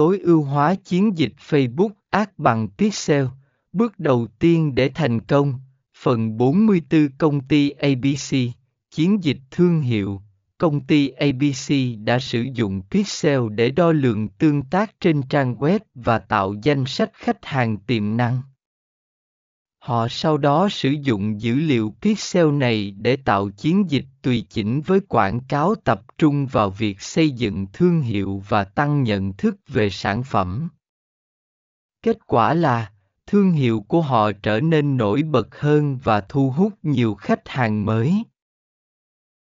tối ưu hóa chiến dịch Facebook Ads bằng Pixel. Bước đầu tiên để thành công, phần 44 công ty ABC, chiến dịch thương hiệu, công ty ABC đã sử dụng Pixel để đo lường tương tác trên trang web và tạo danh sách khách hàng tiềm năng. Họ sau đó sử dụng dữ liệu pixel này để tạo chiến dịch tùy chỉnh với quảng cáo tập trung vào việc xây dựng thương hiệu và tăng nhận thức về sản phẩm. Kết quả là, thương hiệu của họ trở nên nổi bật hơn và thu hút nhiều khách hàng mới.